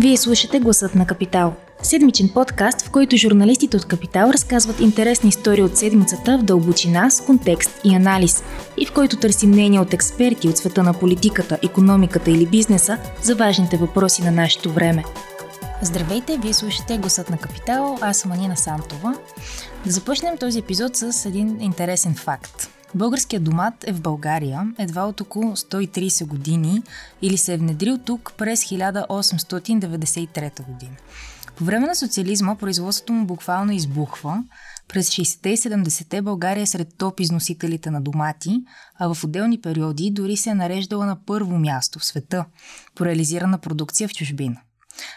Вие слушате Гласът на Капитал. Седмичен подкаст, в който журналистите от Капитал разказват интересни истории от седмицата в дълбочина, с контекст и анализ, и в който търсим мнения от експерти от света на политиката, економиката или бизнеса за важните въпроси на нашето време. Здравейте, вие слушате Гласът на Капитал, аз съм Анина Сантова. Да започнем този епизод с един интересен факт. Българският домат е в България едва от около 130 години или се е внедрил тук през 1893 година. По време на социализма производството му буквално избухва. През 60-те и 70-те България е сред топ износителите на домати, а в отделни периоди дори се е нареждала на първо място в света по реализирана продукция в чужбина.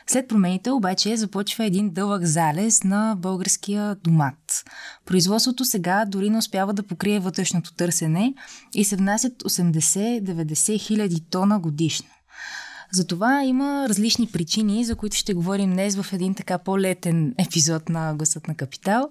След промените обаче започва един дълъг залез на българския домат. Производството сега дори не успява да покрие вътрешното търсене и се внасят 80-90 хиляди тона годишно. Затова има различни причини, за които ще говорим днес в един така по-летен епизод на Гласът на Капитал.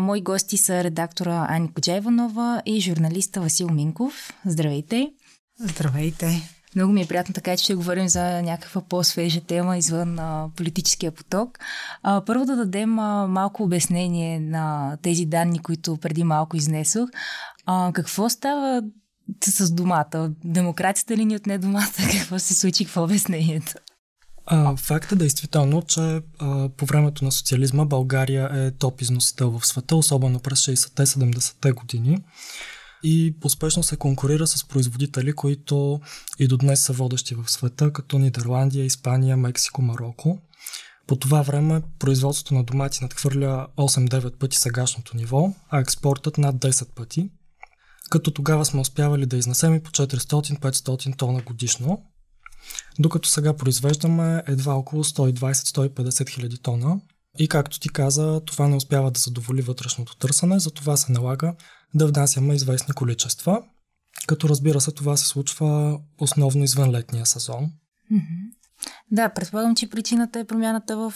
мои гости са редактора Ани Коджайванова и журналиста Васил Минков. Здравейте! Здравейте! Много ми е приятно така, че ще говорим за някаква по-свежа тема извън а, политическия поток. А, първо да дадем а, малко обяснение на тези данни, които преди малко изнесох. А, какво става с домата? Демокрацията ли ни отне домата? Какво се случи? в обяснението? А, факт е действително, че а, по времето на социализма България е топ износител в света, особено през 60-70-те години и успешно се конкурира с производители, които и до днес са водещи в света, като Нидерландия, Испания, Мексико, Марокко. По това време производството на домати надхвърля 8-9 пъти сегашното ниво, а експортът над 10 пъти, като тогава сме успявали да изнесем и по 400-500 тона годишно, докато сега произвеждаме едва около 120-150 хиляди тона. И както ти каза, това не успява да задоволи вътрешното търсене, затова се налага да внасяме известни количества. Като разбира се, това се случва основно извън летния сезон. Да, предполагам, че причината е промяната в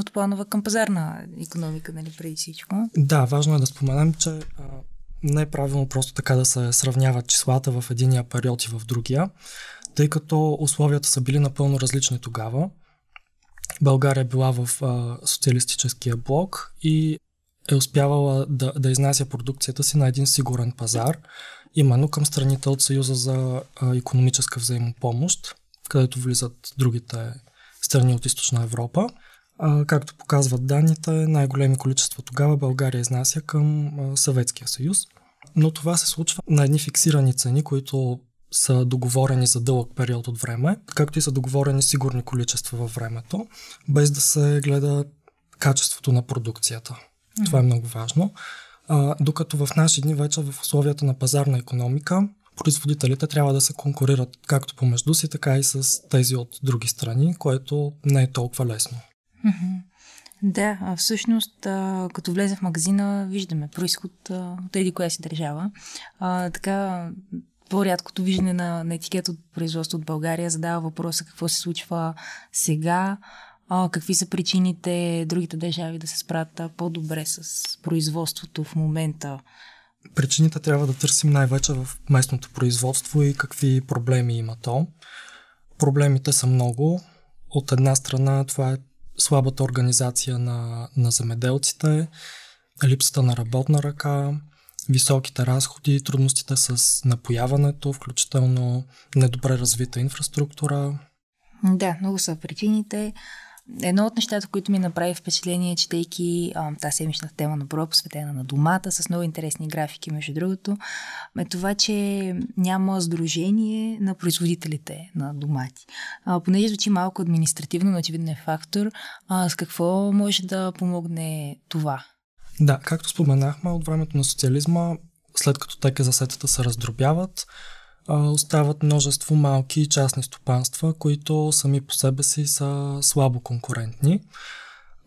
от планова към пазарна економика, нали, преди всичко. Да, важно е да споменем, че а, не е правилно просто така да се сравняват числата в единия период и в другия, тъй като условията са били напълно различни тогава. България е била в а, социалистическия блок и е успявала да, да изнася продукцията си на един сигурен пазар, именно към страните от Съюза за економическа взаимопомощ, където влизат другите страни от Източна Европа. А, както показват данните, най-големи количества тогава България изнася към Съветския съюз. Но това се случва на едни фиксирани цени, които са договорени за дълъг период от време, както и са договорени сигурни количества във времето, без да се гледа качеството на продукцията. Това е много важно. А, докато в наши дни вече в условията на пазарна економика производителите трябва да се конкурират както помежду си, така и с тези от други страни, което не е толкова лесно. Да, всъщност, като влезе в магазина, виждаме происход от еди коя си държава. А, така, по-рядкото виждане на, на етикет от производство от България задава въпроса какво се случва сега, а, какви са причините другите държави да се справят по-добре с производството в момента? Причините трябва да търсим най-вече в местното производство и какви проблеми има то. Проблемите са много. От една страна това е слабата организация на, на земеделците, липсата на работна ръка, високите разходи, трудностите с напояването, включително недобре развита инфраструктура. Да, много са причините. Едно от нещата, които ми направи впечатление, четейки тази седмична тема на броя, посветена на домата, с много интересни графики, между другото, е това, че няма сдружение на производителите на домати. А, понеже звучи малко административно, но очевидно е фактор, а, с какво може да помогне това? Да, както споменахме, от времето на социализма, след като теке засетата се раздробяват, остават множество малки частни стопанства, които сами по себе си са слабо конкурентни.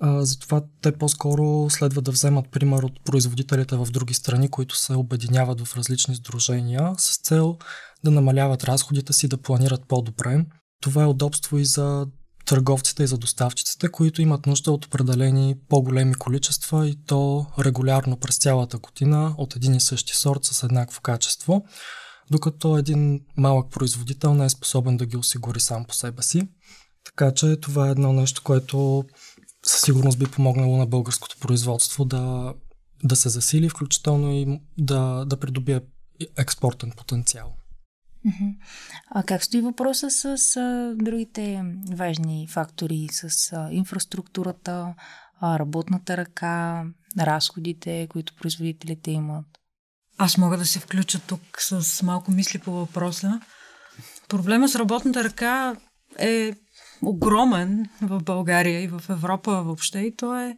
Затова те по-скоро следва да вземат пример от производителите в други страни, които се обединяват в различни сдружения с цел да намаляват разходите си, да планират по-добре. Това е удобство и за търговците и за доставчиците, които имат нужда от определени по-големи количества и то регулярно през цялата година от един и същи сорт с еднакво качество докато един малък производител не е способен да ги осигури сам по себе си. Така че това е едно нещо, което със сигурност би помогнало на българското производство да, да се засили, включително и да, да придобие експортен потенциал. А как стои въпроса с а, другите важни фактори, с инфраструктурата, работната ръка, разходите, които производителите имат? Аз мога да се включа тук с малко мисли по въпроса. Проблема с работната ръка е огромен в България и в Европа въобще и то е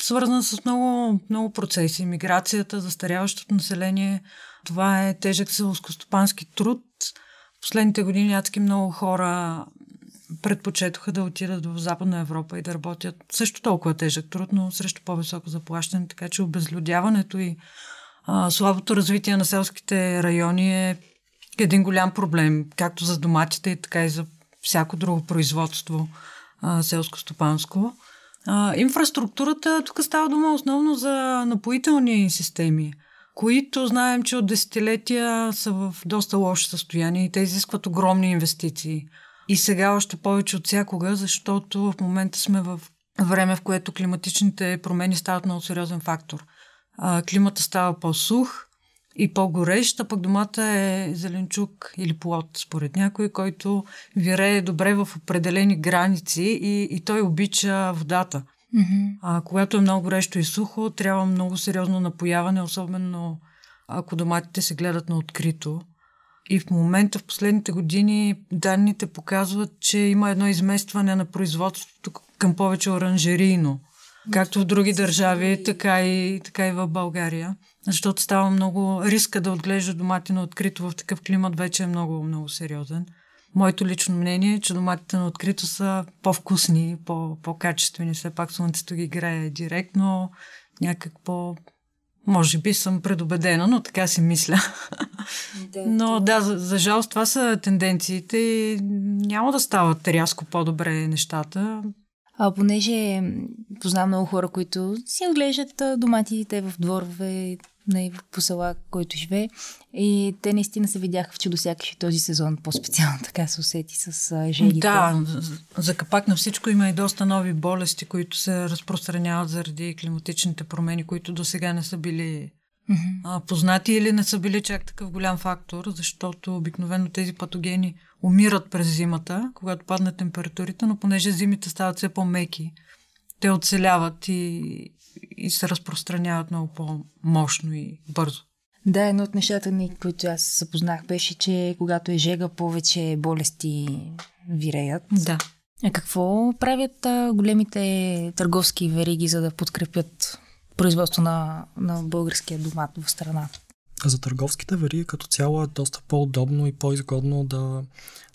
свързан с много, много процеси. Миграцията, застаряващото население, това е тежък селскостопански труд. Последните години адски много хора предпочетоха да отидат в Западна Европа и да работят също толкова тежък труд, но срещу по-високо заплащане, така че обезлюдяването и а, слабото развитие на селските райони е един голям проблем, както за доматите, така и за всяко друго производство селско-стопанско. инфраструктурата, тук става дума основно за напоителни системи, които знаем, че от десетилетия са в доста лошо състояние и те изискват огромни инвестиции. И сега още повече от всякога, защото в момента сме в време, в което климатичните промени стават много сериозен фактор. Климата става по-сух, и по-горещ, а пък домата е зеленчук или плод, според някой, който вирее добре в определени граници и, и той обича водата. Mm-hmm. А когато е много горещо и сухо, трябва много сериозно напояване, особено ако доматите се гледат на открито. И в момента, в последните години, данните показват, че има едно изместване на производството към повече оранжерийно. Както в други държави, така и, така и в България защото става много риска да отглежда домати на открито в такъв климат вече е много, много сериозен. Моето лично мнение е, че доматите на открито са по-вкусни, по- по-качествени. Все пак слънцето ги грее директно, някак по... Може би съм предубедена, но така си мисля. Да, но да, за, за жалост това са тенденциите и няма да стават рязко по-добре нещата. А понеже познавам много хора, които си отглеждат доматите в дворове, не, по села, който живее. И те наистина се видяха в чудо сякаш и този сезон по-специално така се усети с жегите. Да, за капак на всичко има и доста нови болести, които се разпространяват заради климатичните промени, които до сега не са били mm-hmm. а, познати или не са били чак такъв голям фактор, защото обикновено тези патогени умират през зимата, когато паднат температурите, но понеже зимите стават все по-меки, те оцеляват и, и се разпространяват много по-мощно и бързо. Да, едно от нещата ни, които аз запознах, беше, че когато е жега, повече болести виреят. Да. А какво правят а, големите търговски вериги, за да подкрепят производство на, на българския домат в страната? За търговските вериги като цяло е доста по-удобно и по-изгодно да,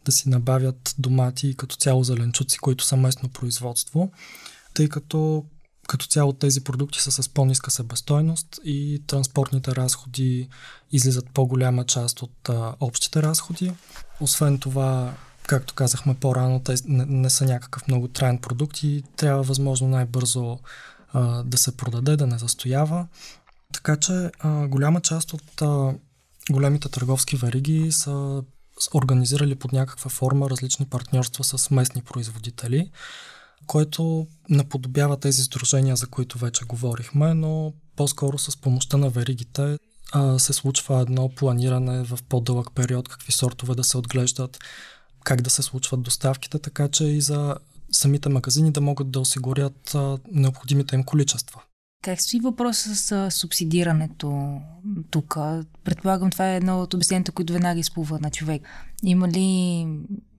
да си набавят домати и като цяло зеленчуци, които са местно производство, тъй като като цяло тези продукти са с по-ниска себестойност и транспортните разходи излизат по-голяма част от а, общите разходи. Освен това, както казахме по-рано, те не, не са някакъв много траен продукт и трябва възможно най-бързо а, да се продаде, да не застоява. Така че а, голяма част от а, големите търговски вериги са организирали под някаква форма различни партньорства с местни производители, което наподобява тези сдружения, за които вече говорихме, но по-скоро с помощта на веригите а, се случва едно планиране в по-дълъг период, какви сортове да се отглеждат, как да се случват доставките, така че и за самите магазини да могат да осигурят а, необходимите им количества. Как стои въпроса с субсидирането тук? Предполагам, това е едно от обясненията, които веднага изплува на човек. Има ли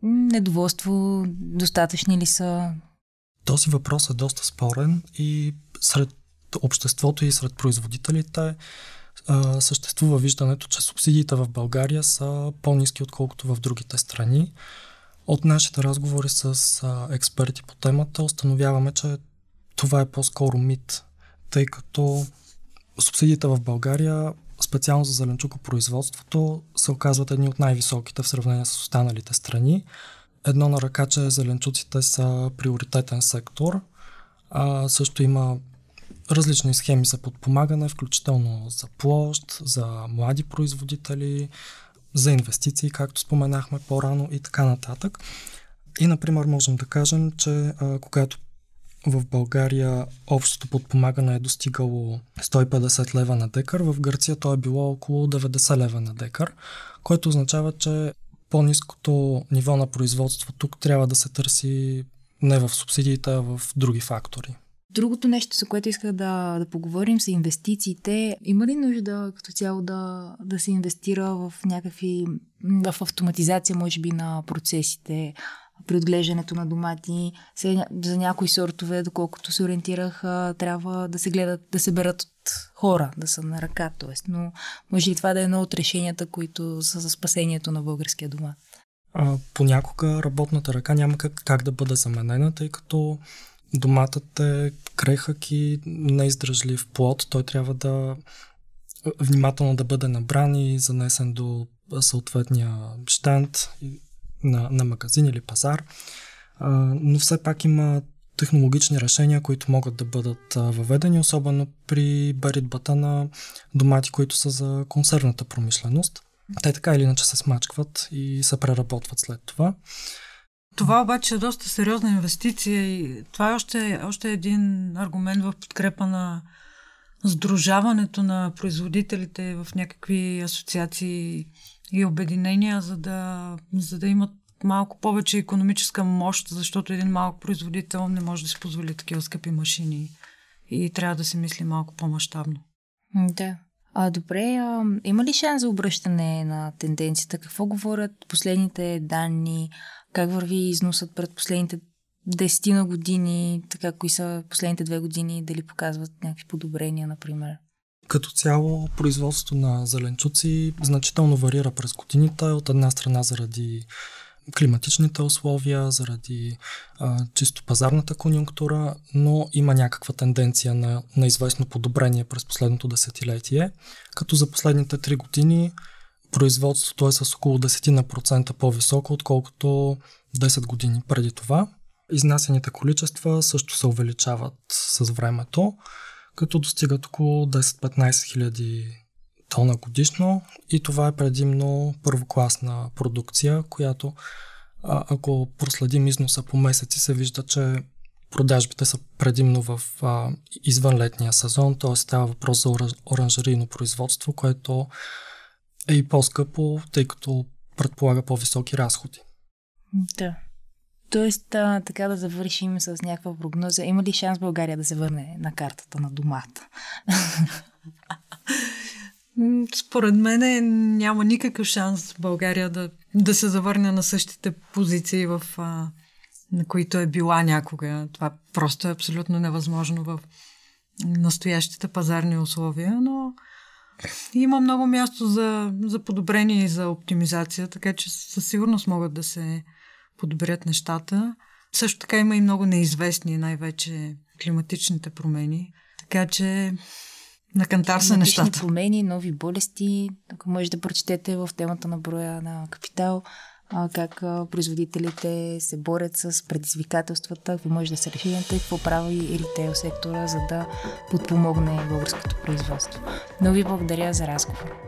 недоволство? Достатъчни ли са? Този въпрос е доста спорен и сред обществото и сред производителите съществува виждането, че субсидиите в България са по-низки, отколкото в другите страни. От нашите разговори с експерти по темата установяваме, че това е по-скоро мит тъй като субсидиите в България, специално за зеленчукопроизводството, се оказват едни от най-високите в сравнение с останалите страни. Едно на ръка, че зеленчуците са приоритетен сектор, а също има различни схеми за подпомагане, включително за площ, за млади производители, за инвестиции, както споменахме по-рано и така нататък. И, например, можем да кажем, че а, когато в България общото подпомагане е достигало 150 лева на декар, в Гърция то е било около 90 лева на декар, което означава, че по-низкото ниво на производство тук трябва да се търси не в субсидиите, а в други фактори. Другото нещо, за което исках да, да поговорим, са инвестициите. Има ли нужда като цяло да, да се инвестира в някакви, в автоматизация, може би, на процесите, при отглеждането на домати. За някои сортове, доколкото се ориентирах, трябва да се гледат, да се берат от хора, да са на ръка. Тоест. Но може ли това да е едно от решенията, които са за спасението на българския домат? А, понякога работната ръка няма как, как да бъде заменена, тъй като доматът е крехък и неиздръжлив плод. Той трябва да внимателно да бъде набран и занесен до съответния штанд на, на магазин или пазар. А, но все пак има технологични решения, които могат да бъдат въведени, особено при баритбата на домати, които са за консервната промишленост. Те така или иначе се смачкват и се преработват след това. Това обаче е доста сериозна инвестиция и това е още, още един аргумент в подкрепа на сдружаването на производителите в някакви асоциации и обединения, за да, за да имат малко повече економическа мощ, защото един малък производител не може да си позволи такива скъпи машини и трябва да се мисли малко по-масштабно. Да. А, добре, а, има ли шанс за обръщане на тенденцията? Какво говорят последните данни? Как върви износът пред последните десетина години? Така, кои са последните две години? Дали показват някакви подобрения, например? Като цяло, производството на зеленчуци значително варира през годините. От една страна заради климатичните условия, заради а, чисто пазарната конюнктура, но има някаква тенденция на, на известно подобрение през последното десетилетие, като за последните три години производството е с около 10% по-високо, отколкото 10 години преди това. Изнасяните количества също се увеличават с времето, като достигат около 10-15 хиляди тона годишно и това е предимно първокласна продукция, която ако проследим износа по месеци, се вижда, че продажбите са предимно в а, извънлетния сезон, т.е. става въпрос за оранжерийно производство, което е и по-скъпо, тъй като предполага по-високи разходи. Да. Тоест, а, така да завършим с някаква прогноза. Има ли шанс България да се върне на картата на домата? Според мен няма никакъв шанс България да, да се завърне на същите позиции, в, а, на които е била някога. Това просто е абсолютно невъзможно в настоящите пазарни условия, но има много място за, за подобрение и за оптимизация, така че със сигурност могат да се подобрят нещата. Също така има и много неизвестни, най-вече климатичните промени. Така че на кантар са нещата. промени, нови болести. Тук може да прочетете в темата на броя на капитал как производителите се борят с предизвикателствата, какво може да се решенията и какво прави и ритейл сектора, за да подпомогне българското производство. Но ви благодаря за разговор.